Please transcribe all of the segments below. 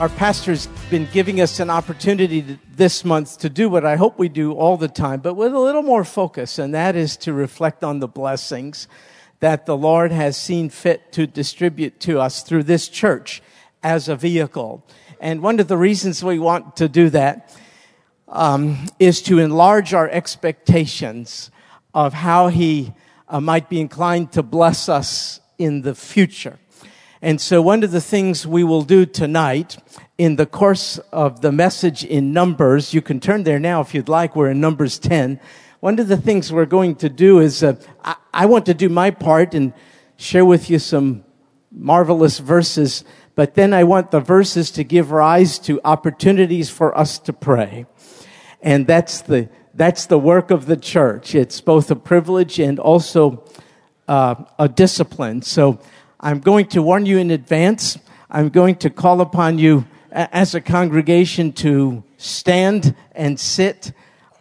our pastor's been giving us an opportunity to, this month to do what I hope we do all the time, but with a little more focus, and that is to reflect on the blessings that the Lord has seen fit to distribute to us through this church as a vehicle. And one of the reasons we want to do that um, is to enlarge our expectations of how He uh, might be inclined to bless us in the future. And so one of the things we will do tonight in the course of the message in Numbers, you can turn there now if you'd like. We're in Numbers 10. One of the things we're going to do is, uh, I, I want to do my part and share with you some marvelous verses, but then I want the verses to give rise to opportunities for us to pray. And that's the, that's the work of the church. It's both a privilege and also uh, a discipline. So I'm going to warn you in advance. I'm going to call upon you as a congregation to stand and sit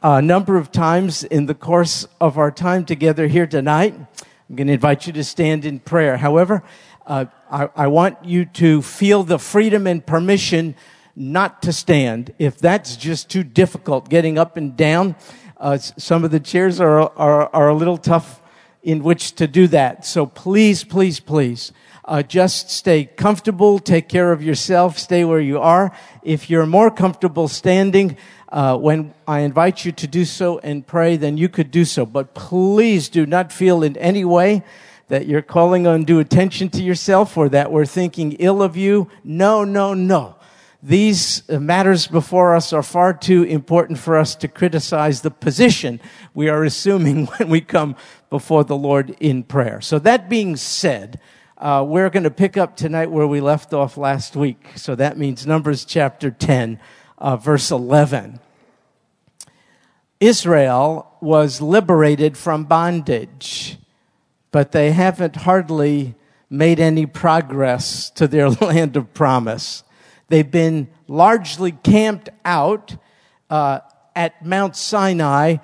a number of times in the course of our time together here tonight. I'm going to invite you to stand in prayer. However, uh, I, I want you to feel the freedom and permission not to stand. If that's just too difficult, getting up and down, uh, some of the chairs are, are, are a little tough in which to do that. So please, please, please, uh, just stay comfortable, take care of yourself, stay where you are. If you're more comfortable standing, uh, when I invite you to do so and pray, then you could do so. But please do not feel in any way that you're calling undue attention to yourself or that we're thinking ill of you. No, no, no these matters before us are far too important for us to criticize the position we are assuming when we come before the Lord in prayer. So that being said, uh, we're going to pick up tonight where we left off last week. So that means Numbers chapter 10, uh, verse 11. Israel was liberated from bondage, but they haven't hardly made any progress to their land of promise. They've been largely camped out uh, at Mount Sinai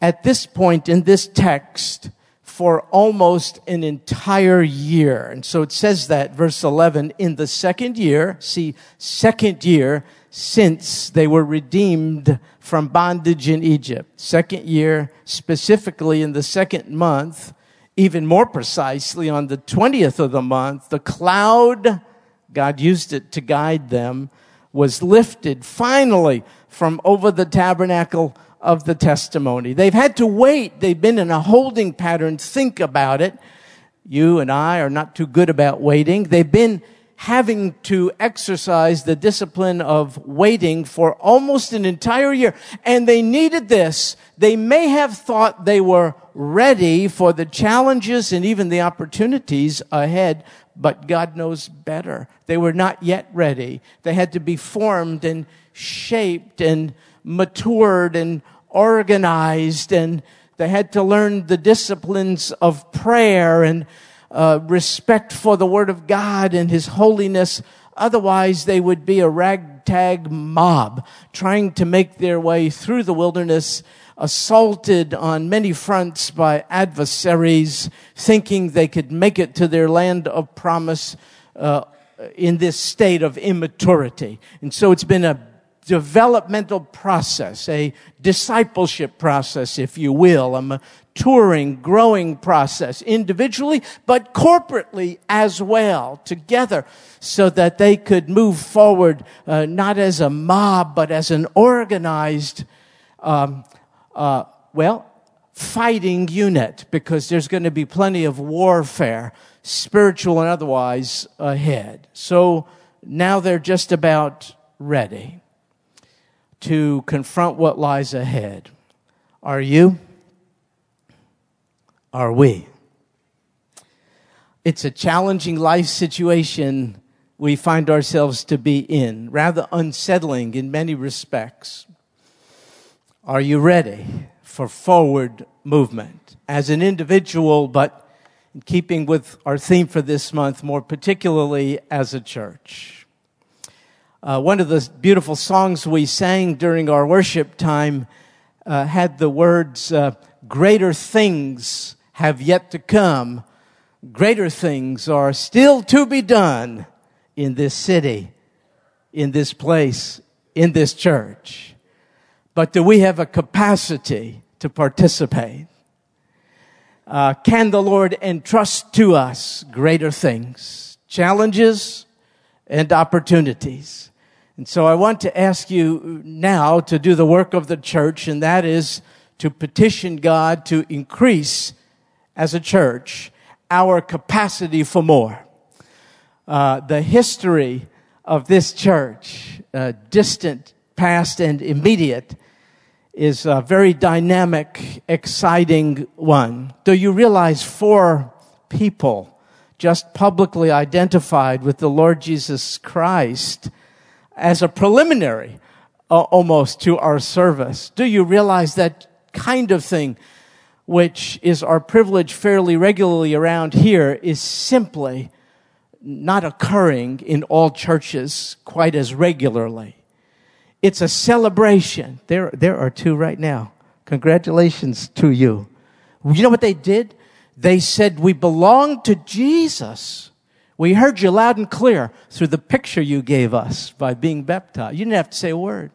at this point in this text for almost an entire year. And so it says that, verse 11, in the second year, see, second year since they were redeemed from bondage in Egypt. Second year, specifically in the second month, even more precisely on the 20th of the month, the cloud God used it to guide them, was lifted finally from over the tabernacle of the testimony. They've had to wait. They've been in a holding pattern. Think about it. You and I are not too good about waiting. They've been having to exercise the discipline of waiting for almost an entire year. And they needed this. They may have thought they were ready for the challenges and even the opportunities ahead, but God knows better. They were not yet ready. They had to be formed and shaped and matured and organized and they had to learn the disciplines of prayer and uh, respect for the Word of God and His holiness. Otherwise, they would be a ragtag mob trying to make their way through the wilderness assaulted on many fronts by adversaries, thinking they could make it to their land of promise uh, in this state of immaturity. And so it's been a developmental process, a discipleship process, if you will, maturing, growing process individually, but corporately as well, together, so that they could move forward uh, not as a mob, but as an organized um, uh, well, fighting unit because there's going to be plenty of warfare, spiritual and otherwise, ahead. So now they're just about ready to confront what lies ahead. Are you? Are we? It's a challenging life situation we find ourselves to be in, rather unsettling in many respects. Are you ready for forward movement as an individual, but in keeping with our theme for this month, more particularly as a church? Uh, one of the beautiful songs we sang during our worship time uh, had the words, uh, Greater things have yet to come. Greater things are still to be done in this city in this place, in this church. But do we have a capacity to participate? Uh, can the Lord entrust to us greater things, challenges, and opportunities? And so I want to ask you now to do the work of the church, and that is to petition God to increase as a church our capacity for more. Uh, the history of this church, uh, distant, past, and immediate, is a very dynamic, exciting one. Do you realize four people just publicly identified with the Lord Jesus Christ as a preliminary uh, almost to our service? Do you realize that kind of thing, which is our privilege fairly regularly around here, is simply not occurring in all churches quite as regularly. It's a celebration. There, there are two right now. Congratulations to you. You know what they did? They said, we belong to Jesus. We heard you loud and clear through the picture you gave us by being baptized. You didn't have to say a word.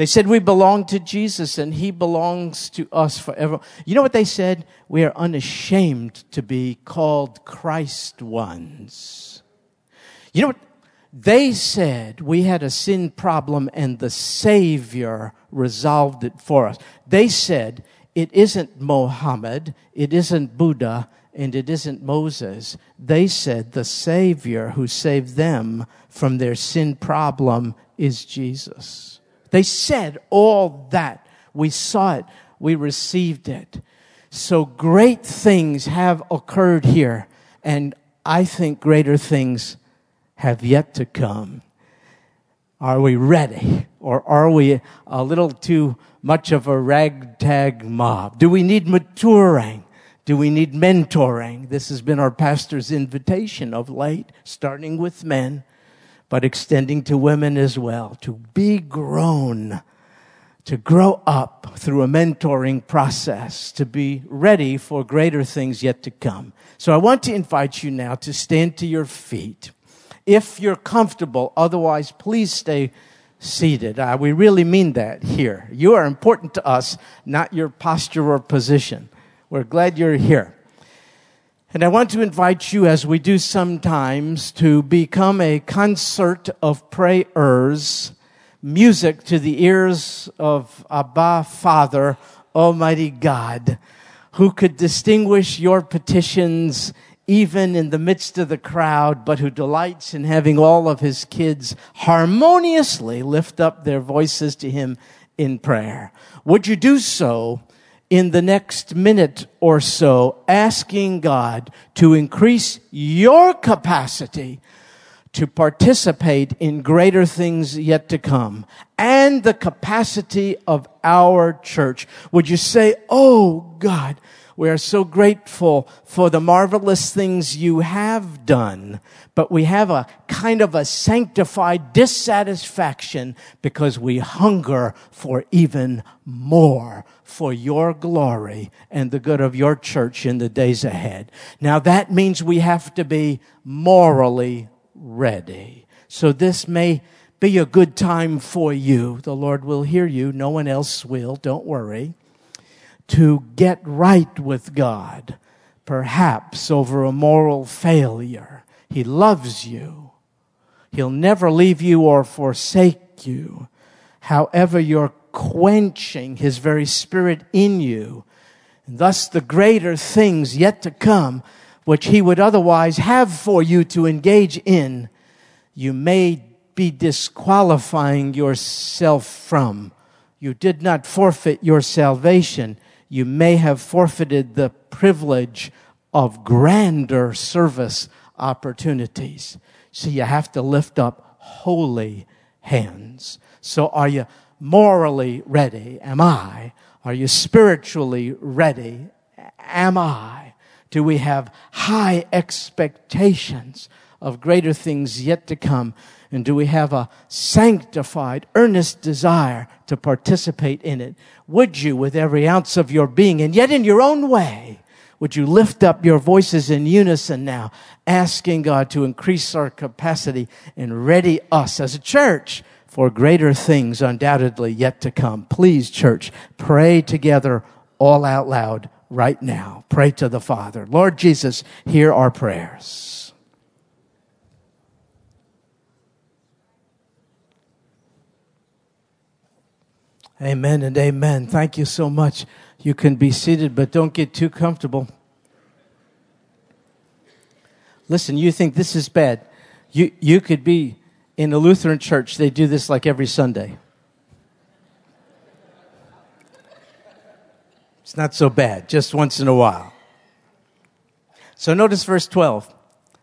They said we belong to Jesus and he belongs to us forever. You know what they said? We are unashamed to be called Christ ones. You know what? They said we had a sin problem and the Savior resolved it for us. They said it isn't Mohammed, it isn't Buddha, and it isn't Moses. They said the Savior who saved them from their sin problem is Jesus. They said all that. We saw it. We received it. So great things have occurred here. And I think greater things have yet to come. Are we ready? Or are we a little too much of a ragtag mob? Do we need maturing? Do we need mentoring? This has been our pastor's invitation of late, starting with men, but extending to women as well, to be grown, to grow up through a mentoring process, to be ready for greater things yet to come. So I want to invite you now to stand to your feet if you're comfortable. Otherwise, please stay seated. Uh, we really mean that here. You are important to us, not your posture or position. We're glad you're here. And I want to invite you, as we do sometimes, to become a concert of prayers, music to the ears of Abba Father, Almighty God, who could distinguish your petitions even in the midst of the crowd, but who delights in having all of his kids harmoniously lift up their voices to him in prayer. Would you do so in the next minute or so, asking God to increase your capacity to participate in greater things yet to come and the capacity of our church? Would you say, Oh God, we are so grateful for the marvelous things you have done, but we have a kind of a sanctified dissatisfaction because we hunger for even more for your glory and the good of your church in the days ahead. Now that means we have to be morally ready. So this may be a good time for you. The Lord will hear you. No one else will. Don't worry to get right with God, perhaps over a moral failure. He loves you. He'll never leave you or forsake you. However, you're quenching His very Spirit in you. And thus, the greater things yet to come, which He would otherwise have for you to engage in, you may be disqualifying yourself from. You did not forfeit your salvation you may have forfeited the privilege of grander service opportunities. So you have to lift up holy hands. So are you morally ready? Am I? Are you spiritually ready? Am I? Do we have high expectations of greater things yet to come? And do we have a sanctified, earnest desire to participate in it? Would you, with every ounce of your being, and yet in your own way, Would you lift up your voices in unison now, asking God to increase our capacity and ready us as a church for greater things undoubtedly yet to come? Please, church, pray together all out loud right now. Pray to the Father. Lord Jesus, hear our prayers. Amen and amen. Thank you so much. You can be seated, but don't get too comfortable. Listen, you think this is bad. You, you could be in a Lutheran church, they do this like every Sunday. It's not so bad, just once in a while. So notice verse 12.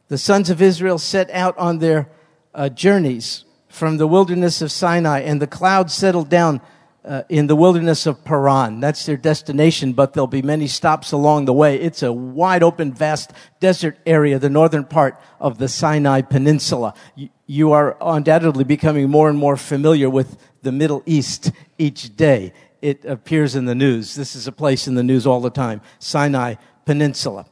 The sons of Israel set out on their uh, journeys from the wilderness of Sinai, and the cloud settled down uh, in the wilderness of Paran. That's their destination, but there'll be many stops along the way. It's a wide open, vast desert area, the northern part of the Sinai Peninsula. You, you are undoubtedly becoming more and more familiar with the Middle East each day. It appears in the news. This is a place in the news all the time. Sinai Peninsula.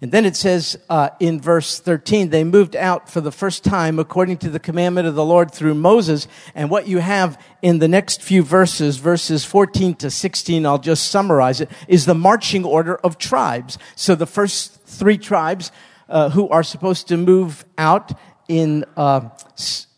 And then it says uh, in verse 13, they moved out for the first time according to the commandment of the Lord through Moses. And what you have in the next few verses, verses 14 to 16, I'll just summarize it, is the marching order of tribes. So the first three tribes uh, who are supposed to move out in, uh,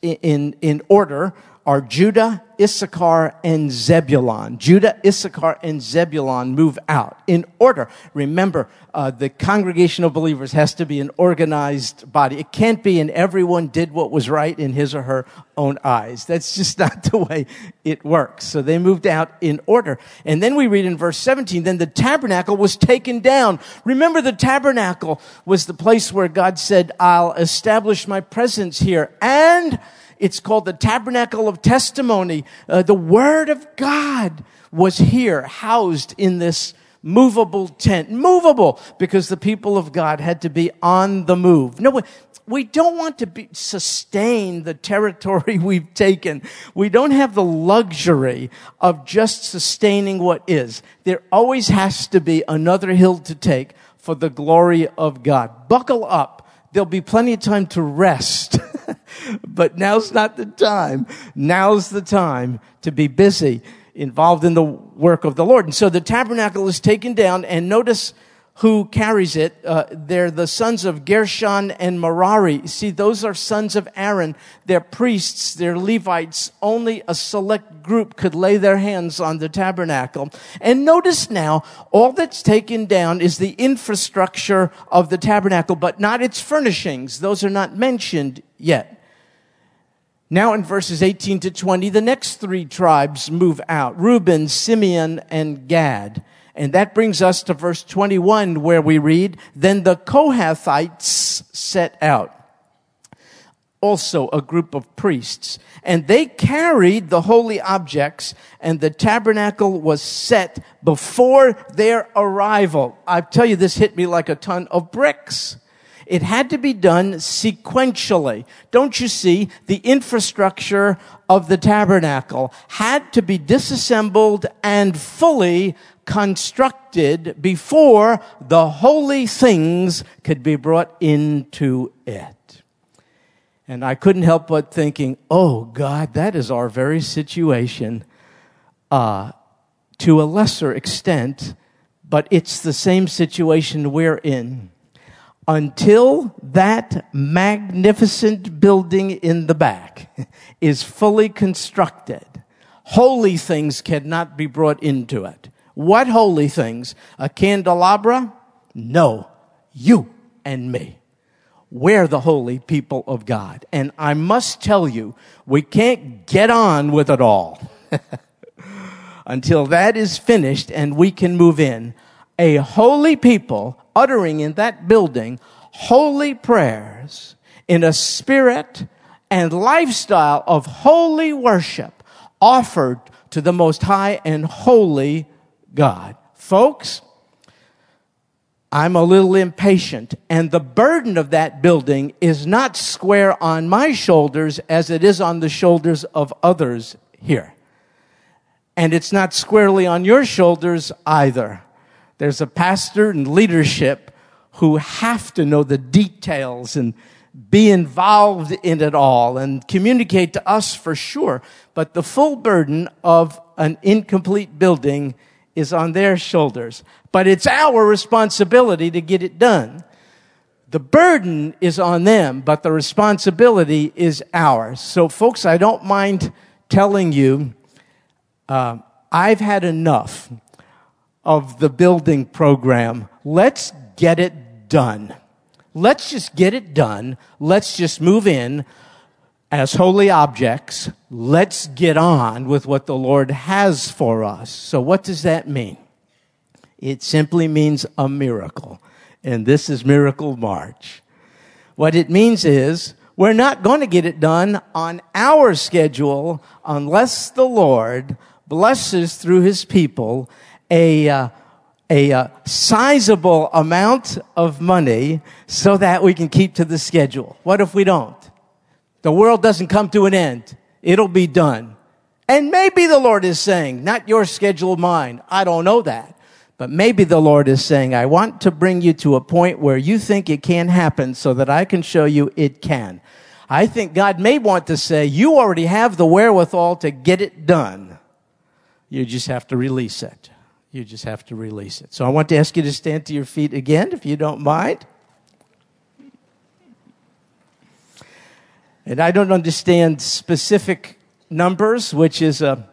in, in order are Judah, Issachar, and Zebulon. Judah, Issachar, and Zebulon move out in order. Remember, uh, the congregation of believers has to be an organized body. It can't be and everyone did what was right in his or her own eyes. That's just not the way it works. So they moved out in order. And then we read in verse 17, then the tabernacle was taken down. Remember the tabernacle was the place where God said, I'll establish my presence here and it's called the Tabernacle of Testimony. Uh, the Word of God was here, housed in this movable tent. Movable, because the people of God had to be on the move. No, we don't want to be, sustain the territory we've taken. We don't have the luxury of just sustaining what is. There always has to be another hill to take for the glory of God. Buckle up. There'll be plenty of time to rest. but now's not the time. Now's the time to be busy, involved in the work of the Lord. And so the tabernacle is taken down, and notice who carries it. Uh, they're the sons of Gershon and Merari. See, those are sons of Aaron. They're priests. They're Levites. Only a select group could lay their hands on the tabernacle. And notice now, all that's taken down is the infrastructure of the tabernacle, but not its furnishings. Those are not mentioned yet. Now in verses 18 to 20, the next three tribes move out. Reuben, Simeon, and Gad. And that brings us to verse 21 where we read, Then the Kohathites set out. Also a group of priests. And they carried the holy objects and the tabernacle was set before their arrival. I tell you, this hit me like a ton of bricks. It had to be done sequentially. Don't you see? The infrastructure of the tabernacle had to be disassembled and fully constructed before the holy things could be brought into it. And I couldn't help but thinking, oh God, that is our very situation, uh, to a lesser extent, but it's the same situation we're in until that magnificent building in the back is fully constructed, holy things cannot be brought into it. What holy things? A candelabra? No. You and me. We're the holy people of God. And I must tell you, we can't get on with it all until that is finished and we can move in. A holy people uttering in that building holy prayers in a spirit and lifestyle of holy worship offered to the most high and holy God. Folks, I'm a little impatient and the burden of that building is not square on my shoulders as it is on the shoulders of others here. And it's not squarely on your shoulders either. There's a pastor and leadership who have to know the details and be involved in it all and communicate to us for sure. But the full burden of an incomplete building is on their shoulders. But it's our responsibility to get it done. The burden is on them, but the responsibility is ours. So, folks, I don't mind telling you, uh, I've had enough of the building program. Let's get it done. Let's just get it done. Let's just move in as holy objects. Let's get on with what the Lord has for us. So, what does that mean? It simply means a miracle and this is Miracle March. What it means is we're not going to get it done on our schedule unless the Lord blesses through his people a, uh, a uh, sizable amount of money so that we can keep to the schedule. What if we don't? The world doesn't come to an end. It'll be done. And maybe the Lord is saying, not your schedule, mine. I don't know that. But maybe the Lord is saying, I want to bring you to a point where you think it can happen so that I can show you it can. I think God may want to say, you already have the wherewithal to get it done. You just have to release it. You just have to release it. So I want to ask you to stand to your feet again, if you don't mind. And I don't understand specific numbers, which is a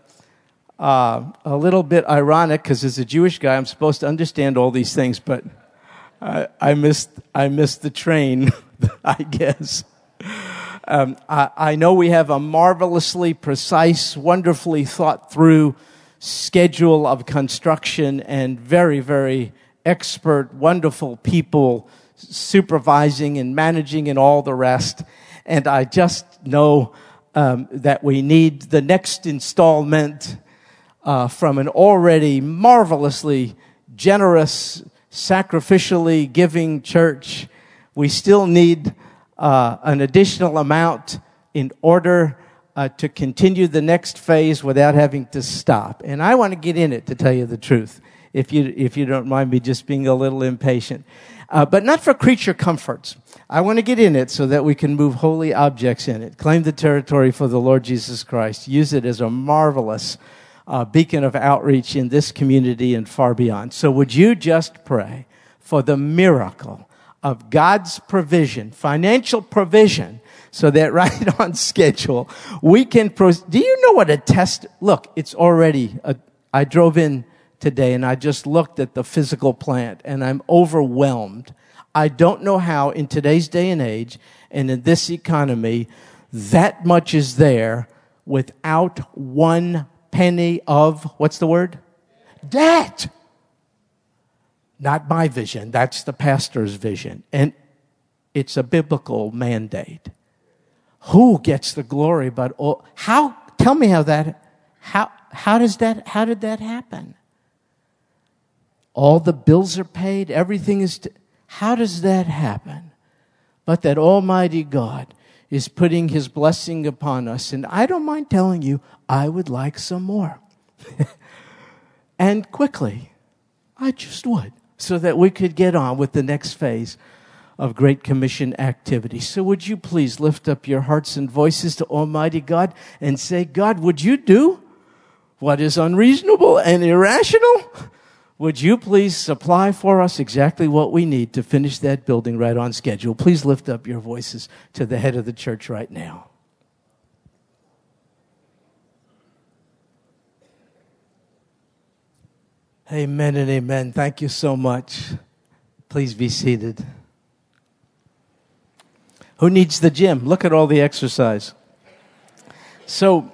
uh, a little bit ironic because as a Jewish guy, I'm supposed to understand all these things, but I, I missed I missed the train, I guess. Um, I, I know we have a marvelously precise, wonderfully thought through schedule of construction and very, very expert, wonderful people supervising and managing and all the rest. And I just know um, that we need the next installment uh, from an already marvelously generous, sacrificially giving church. We still need uh, an additional amount in order uh, to continue the next phase without having to stop. And I want to get in it, to tell you the truth, if you, if you don't mind me just being a little impatient. Uh, but not for creature comforts. I want to get in it so that we can move holy objects in it. Claim the territory for the Lord Jesus Christ. Use it as a marvelous uh, beacon of outreach in this community and far beyond. So would you just pray for the miracle of God's provision, financial provision, so that right on schedule we can pro- do you know what a test look it's already a, i drove in today and i just looked at the physical plant and i'm overwhelmed i don't know how in today's day and age and in this economy that much is there without one penny of, what's the word? Debt. Not my vision, that's the pastor's vision. And it's a biblical mandate. Who gets the glory but all, how, tell me how that, how, how does that, how did that happen? All the bills are paid, everything is, how does that happen? But that Almighty God is putting his blessing upon us. And I don't mind telling you, I would like some more. and quickly, I just would, so that we could get on with the next phase of Great Commission activity. So would you please lift up your hearts and voices to Almighty God and say, God, would you do what is unreasonable and irrational? Would you please supply for us exactly what we need to finish that building right on schedule? Please lift up your voices to the head of the church right now. Amen and amen. Thank you so much. Please be seated. Who needs the gym? Look at all the exercise. So,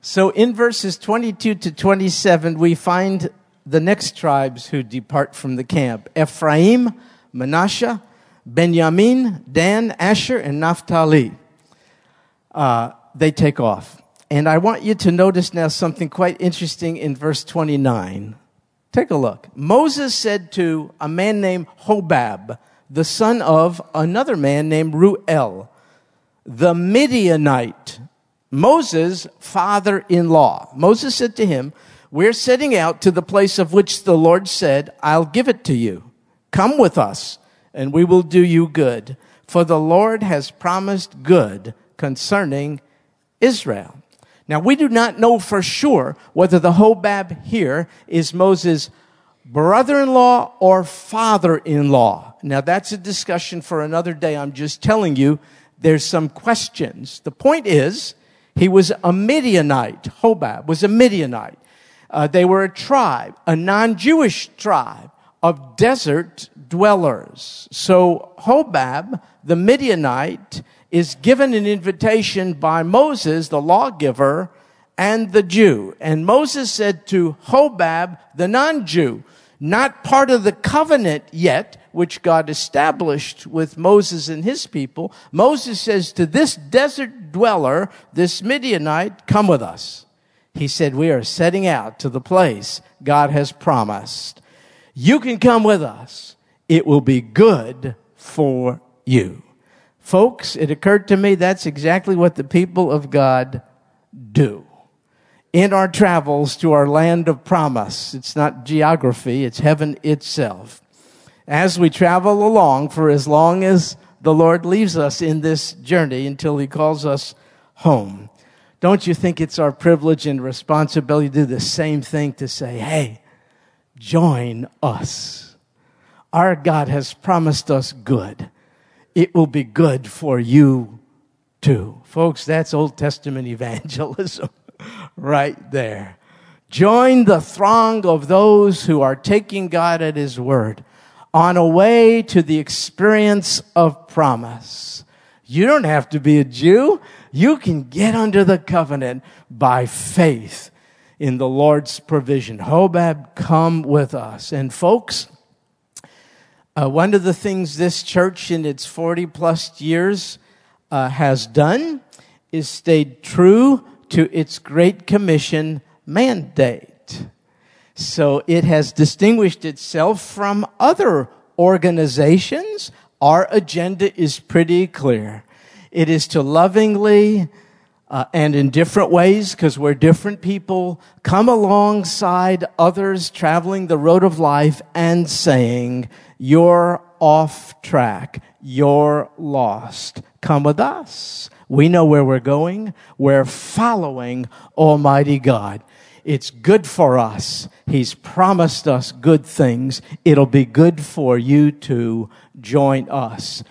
so in verses 22 to 27, we find the next tribes who depart from the camp Ephraim, Manasseh, Benjamin, Dan, Asher, and Naphtali. Uh, they take off. And I want you to notice now something quite interesting in verse 29. Take a look. Moses said to a man named Hobab, the son of another man named Ruel, the Midianite, Moses' father in law. Moses said to him, We're setting out to the place of which the Lord said, I'll give it to you. Come with us and we will do you good. For the Lord has promised good concerning Israel. Now we do not know for sure whether the Hobab here is Moses' brother-in-law or father-in-law. Now that's a discussion for another day. I'm just telling you there's some questions. The point is, he was a Midianite. Hobab was a Midianite. Uh, they were a tribe, a non-Jewish tribe of desert dwellers. So Hobab, the Midianite, is given an invitation by Moses, the lawgiver, and the Jew. And Moses said to Hobab, the non-Jew, not part of the covenant yet, which God established with Moses and his people, Moses says to this desert dweller, this Midianite, come with us. He said, we are setting out to the place God has promised. You can come with us. It will be good for you. Folks, it occurred to me that's exactly what the people of God do in our travels to our land of promise. It's not geography, it's heaven itself as we travel along for as long as the Lord leaves us in this journey until he calls us home. Don't you think it's our privilege and responsibility to do the same thing to say, hey, join us. Our God has promised us good. It will be good for you too. Folks, that's Old Testament evangelism right there. Join the throng of those who are taking God at His word on a way to the experience of promise. You don't have to be a Jew. You can get under the covenant by faith in the Lord's provision. Hobab, come with us. And folks, uh, one of the things this church in its 40 plus years uh, has done is stayed true to its Great Commission mandate. So it has distinguished itself from other organizations. Our agenda is pretty clear. It is to lovingly uh, and in different ways, because we're different people, come alongside others traveling the road of life and saying, You're off track. You're lost. Come with us. We know where we're going. We're following Almighty God. It's good for us. He's promised us good things. It'll be good for you to join us.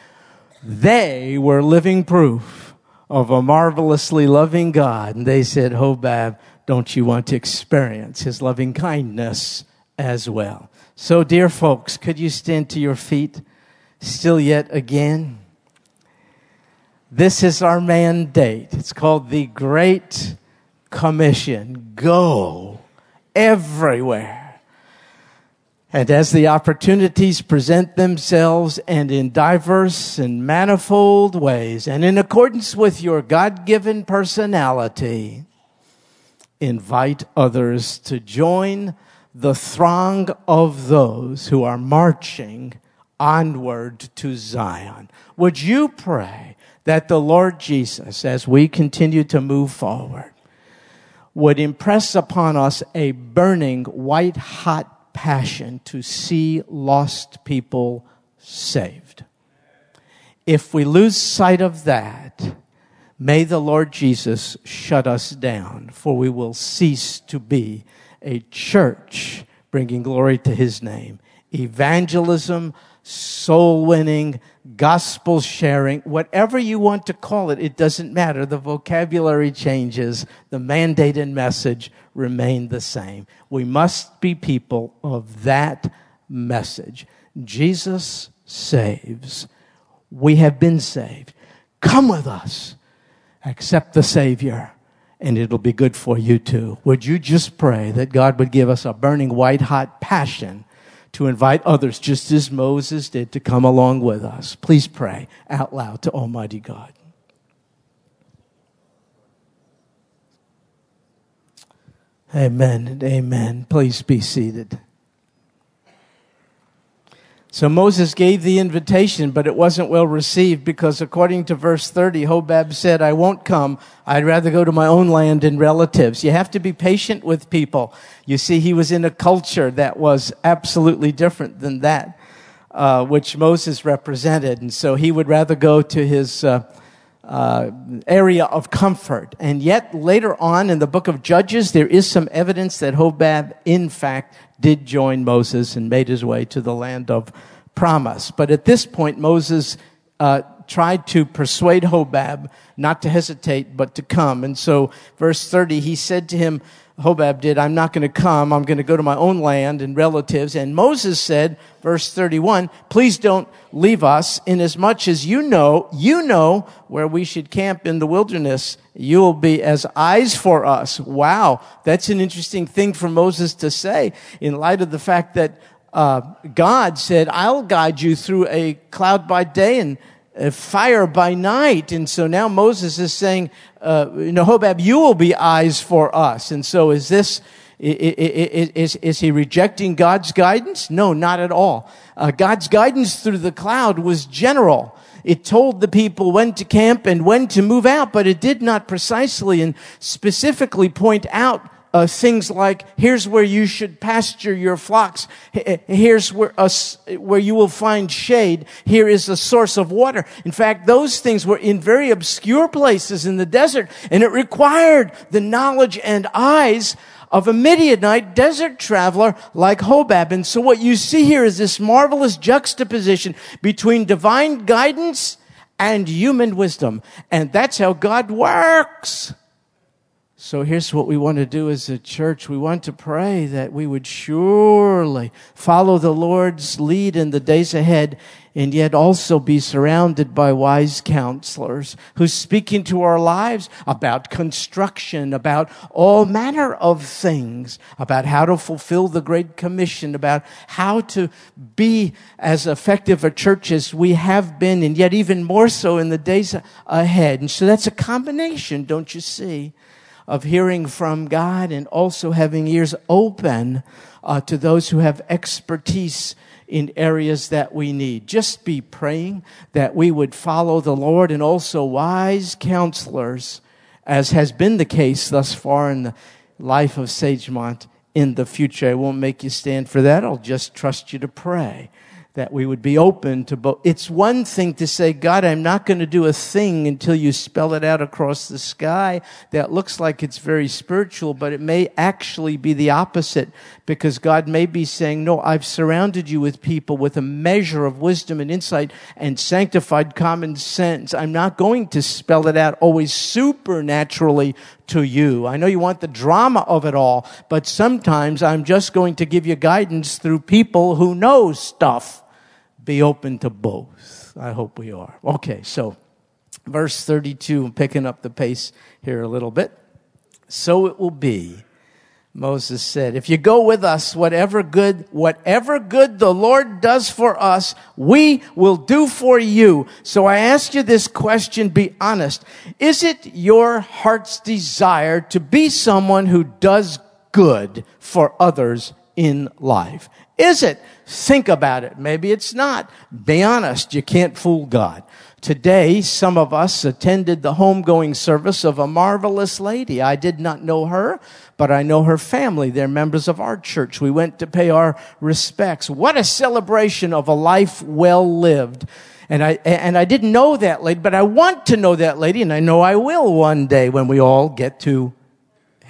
They were living proof of a marvelously loving God. And they said, Hobab, don't you want to experience his loving kindness as well? So, dear folks, could you stand to your feet still yet again? This is our mandate. It's called the Great commission go everywhere. And as the opportunities present themselves and in diverse and manifold ways and in accordance with your God given personality, invite others to join the throng of those who are marching onward to Zion. Would you pray that the Lord Jesus, as we continue to move forward, would impress upon us a burning, white hot passion to see lost people saved. If we lose sight of that, may the Lord Jesus shut us down, for we will cease to be a church bringing glory to his name. Evangelism, soul winning, gospel sharing, whatever you want to call it, it doesn't matter. The vocabulary changes, the mandate and message remain the same. We must be people of that message. Jesus saves. We have been saved. Come with us. Accept the Savior and it'll be good for you too. Would you just pray that God would give us a burning white hot passion to invite others, just as Moses did, to come along with us. Please pray out loud to Almighty God. Amen and amen. Please be seated. So Moses gave the invitation, but it wasn't well received because according to verse 30, Hobab said, I won't come. I'd rather go to my own land and relatives. You have to be patient with people. You see, he was in a culture that was absolutely different than that, uh, which Moses represented. And so he would rather go to his, uh, uh, area of comfort. And yet later on in the book of Judges, there is some evidence that Hobab, in fact, did join Moses and made his way to the land of promise. But at this point, Moses uh, tried to persuade Hobab not to hesitate, but to come. And so, verse 30, he said to him, Hobab did, I'm not going to come. I'm going to go to my own land and relatives. And Moses said, verse 31, please don't leave us inasmuch as you know, you know where we should camp in the wilderness. You will be as eyes for us. Wow. That's an interesting thing for Moses to say in light of the fact that uh, God said, I'll guide you through a cloud by day and fire by night. And so now Moses is saying, uh, Hobab, you will be eyes for us. And so is this, is, is, is he rejecting God's guidance? No, not at all. Uh, God's guidance through the cloud was general. It told the people when to camp and when to move out, but it did not precisely and specifically point out uh, things like here's where you should pasture your flocks here's where, uh, where you will find shade here is a source of water in fact those things were in very obscure places in the desert and it required the knowledge and eyes of a Midianite desert traveler like Hobab. And so what you see here is this marvelous juxtaposition between divine guidance and human wisdom. And that's how God works. So here's what we want to do as a church. We want to pray that we would surely follow the Lord's lead in the days ahead and yet also be surrounded by wise counselors who speak into our lives about construction, about all manner of things, about how to fulfill the Great Commission, about how to be as effective a church as we have been and yet even more so in the days ahead. And so that's a combination, don't you see? Of hearing from God and also having ears open uh, to those who have expertise in areas that we need. Just be praying that we would follow the Lord and also wise counselors, as has been the case thus far in the life of Sagemont in the future. I won't make you stand for that. I'll just trust you to pray that we would be open to both. It's one thing to say, God, I'm not going to do a thing until you spell it out across the sky. That looks like it's very spiritual, but it may actually be the opposite because God may be saying, no, I've surrounded you with people with a measure of wisdom and insight and sanctified common sense. I'm not going to spell it out always supernaturally to you. I know you want the drama of it all, but sometimes I'm just going to give you guidance through people who know stuff be open to both. I hope we are. Okay, so verse 32, picking up the pace here a little bit. So it will be, Moses said, if you go with us, whatever good, whatever good the Lord does for us, we will do for you. So I ask you this question, be honest. Is it your heart's desire to be someone who does good for others in life? Is it? Think about it. Maybe it's not. Be honest. You can't fool God. Today, some of us attended the homegoing service of a marvelous lady. I did not know her, but I know her family. They're members of our church. We went to pay our respects. What a celebration of a life well lived. And I, and I didn't know that lady, but I want to know that lady, and I know I will one day when we all get to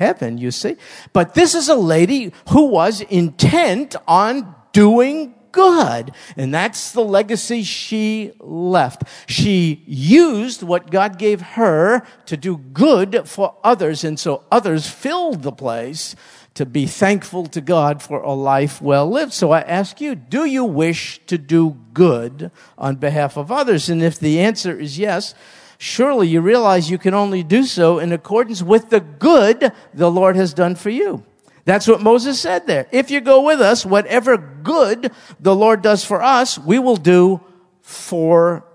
heaven, you see. But this is a lady who was intent on doing good. And that's the legacy she left. She used what God gave her to do good for others. And so others filled the place to be thankful to God for a life well lived. So I ask you, do you wish to do good on behalf of others? And if the answer is yes, surely you realize you can only do so in accordance with the good the Lord has done for you. That's what Moses said there. If you go with us, whatever good the Lord does for us, we will do for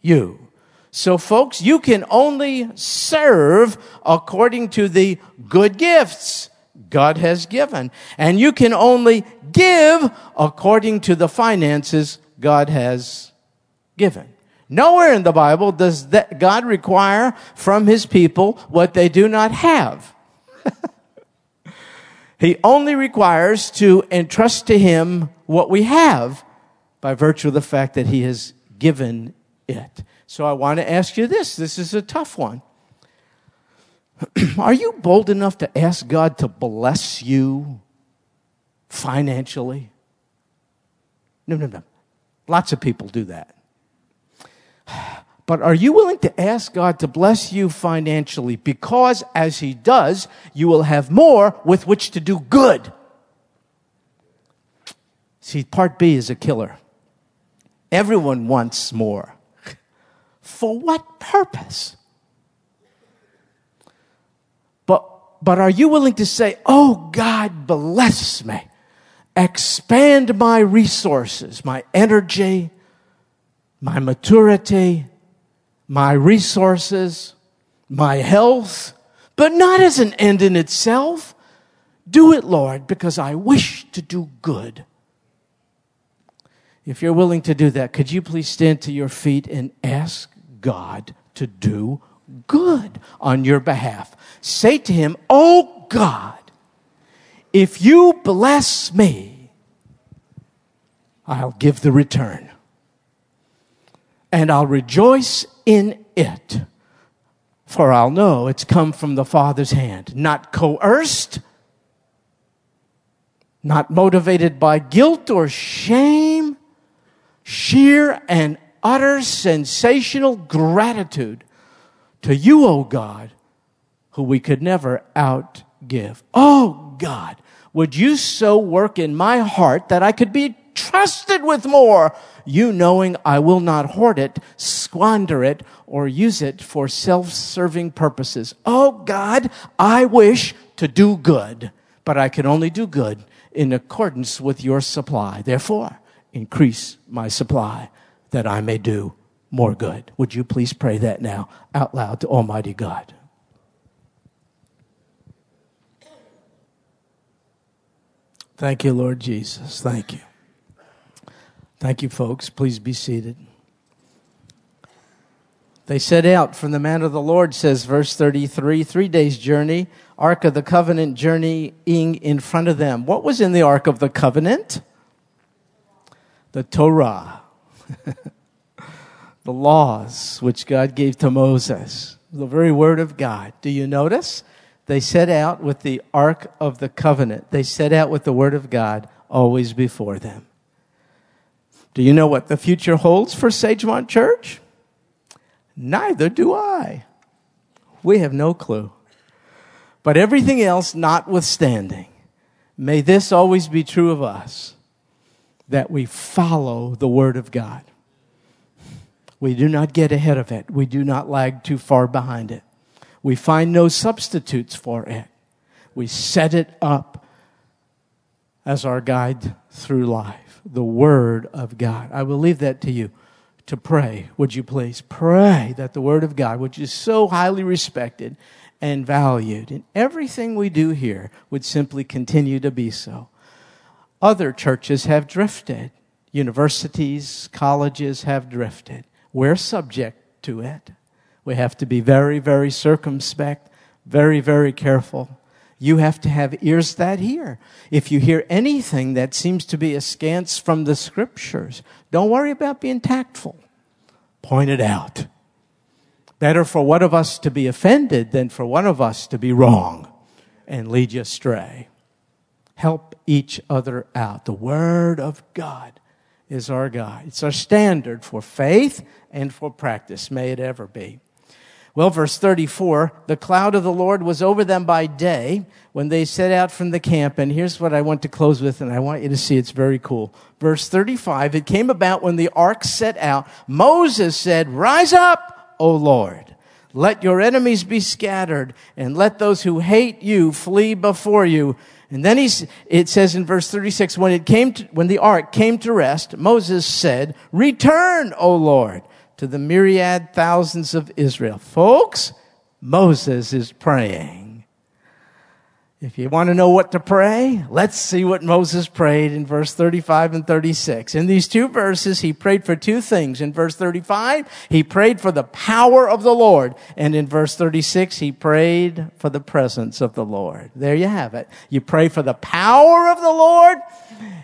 you. So folks, you can only serve according to the good gifts God has given. And you can only give according to the finances God has given. Nowhere in the Bible does that God require from his people what they do not have. he only requires to entrust to him what we have by virtue of the fact that he has given it. So I want to ask you this. This is a tough one. Are you bold enough to ask God to bless you financially? No, no, no. Lots of people do that. But are you willing to ask God to bless you financially? Because as He does, you will have more with which to do good. See, part B is a killer. Everyone wants more. For what purpose? But, but are you willing to say, Oh God, bless me. Expand my resources, my energy, my maturity, my resources, my health, but not as an end in itself. Do it, Lord, because I wish to do good. If you're willing to do that, could you please stand to your feet and ask God to do good on your behalf? Say to Him, Oh God, if you bless me, I'll give the return and I'll rejoice in it. For I'll know it's come from the Father's hand, not coerced, not motivated by guilt or shame, sheer and utter sensational gratitude to you, O oh God, who we could never outgive. Oh God, would you so work in my heart that I could be trusted with more, you knowing I will not hoard it, squander it, or use it for self-serving purposes. Oh God, I wish to do good, but I can only do good in accordance with your supply. Therefore, increase my supply that I may do more good. Would you please pray that now out loud to Almighty God? Thank you, Lord Jesus. Thank you. Thank you, folks. Please be seated. They set out from the mount of the Lord, says verse 33, three days' journey, Ark of the Covenant journeying in front of them. What was in the Ark of the Covenant? The Torah, the laws which God gave to Moses, the very word of God. Do you notice? They set out with the Ark of the Covenant. They set out with the word of God always before them. Do you know what the future holds for Sagemont Church? Neither do I. We have no clue. But everything else notwithstanding, may this always be true of us that we follow the Word of God. We do not get ahead of it, we do not lag too far behind it. We find no substitutes for it. We set it up as our guide through life the Word of God. I will leave that to you to pray, would you please? Pray that the Word of God, which is so highly respected and valued, in everything we do here would simply continue to be so. Other churches have drifted. Universities, colleges have drifted. We're subject to it. We have to be very, very circumspect, very, very careful you have to have ears that hear. If you hear anything that seems to be askance from the scriptures, don't worry about being tactful. Point it out. Better for one of us to be offended than for one of us to be wrong and lead you astray. Help each other out. The Word of God is our guide. It's our standard for faith and for practice. May it ever be. Well, verse 34, the cloud of the Lord was over them by day when they set out from the camp. And here's what I want to close with, and I want you to see it's very cool. Verse 35, it came about when the ark set out, Moses said, Rise up, O Lord. Let your enemies be scattered, and let those who hate you flee before you. And then he's, it says in verse 36, when it came to, when the ark came to rest, Moses said, Return, O Lord to the myriad thousands of Israel. Folks, Moses is praying. If you want to know what to pray, let's see what Moses prayed in verse 35 and 36. In these two verses, he prayed for two things. In verse 35, he prayed for the power of the Lord. And in verse 36, he prayed for the presence of the Lord. There you have it. You pray for the power of the Lord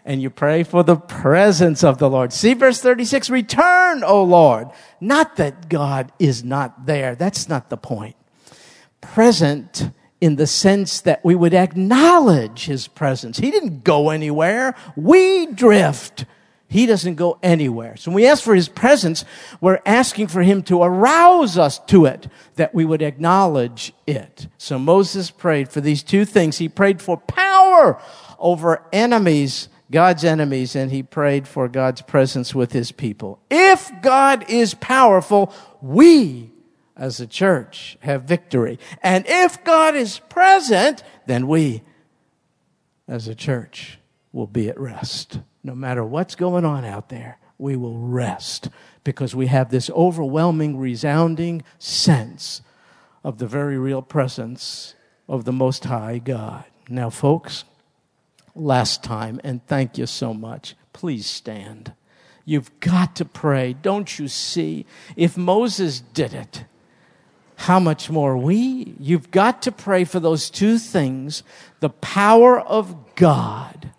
and you pray for the presence of the Lord. See verse 36, return, O Lord. Not that God is not there. That's not the point. Present in the sense that we would acknowledge his presence. He didn't go anywhere. We drift. He doesn't go anywhere. So when we ask for his presence, we're asking for him to arouse us to it, that we would acknowledge it. So Moses prayed for these two things. He prayed for power over enemies, God's enemies, and he prayed for God's presence with his people. If God is powerful, we as a church have victory. And if God is present, then we as a church will be at rest. No matter what's going on out there, we will rest because we have this overwhelming, resounding sense of the very real presence of the Most High God. Now, folks, last time, and thank you so much, please stand. You've got to pray. Don't you see? If Moses did it, how much more we? You've got to pray for those two things the power of God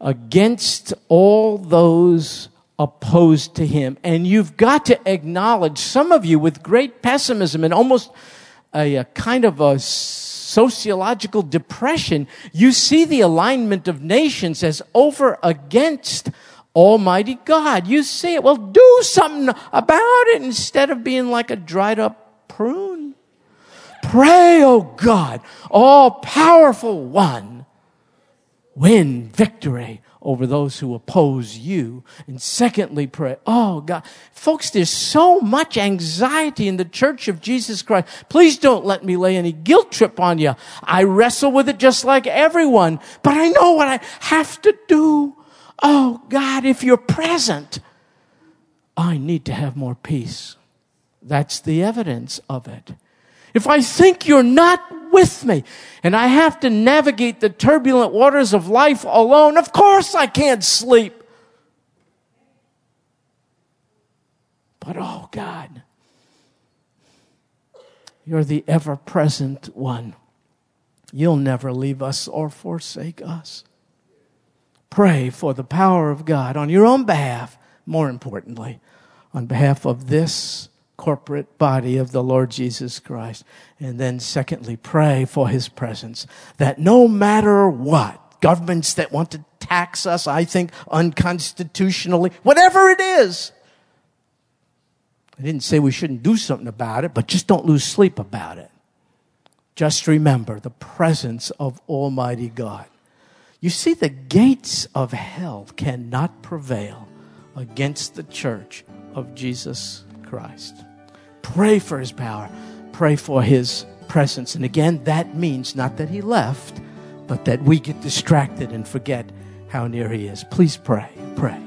against all those opposed to Him. And you've got to acknowledge, some of you with great pessimism and almost a, a kind of a sociological depression, you see the alignment of nations as over against Almighty God. You see it. Well, do something about it instead of being like a dried up prune. Pray, O oh God, all powerful one, win victory over those who oppose you. And secondly, pray, oh God. Folks, there's so much anxiety in the church of Jesus Christ. Please don't let me lay any guilt trip on you. I wrestle with it just like everyone, but I know what I have to do. Oh God, if you're present, I need to have more peace. That's the evidence of it. If I think you're not with me and I have to navigate the turbulent waters of life alone, of course I can't sleep. But oh God, you're the ever present one. You'll never leave us or forsake us. Pray for the power of God on your own behalf, more importantly, on behalf of this corporate body of the Lord Jesus Christ. And then secondly, pray for his presence that no matter what, governments that want to tax us, I think unconstitutionally, whatever it is, I didn't say we shouldn't do something about it, but just don't lose sleep about it. Just remember the presence of Almighty God. You see, the gates of hell cannot prevail against the church of Jesus Christ. Pray for his power, pray for his presence. And again, that means not that he left, but that we get distracted and forget how near he is. Please pray, pray.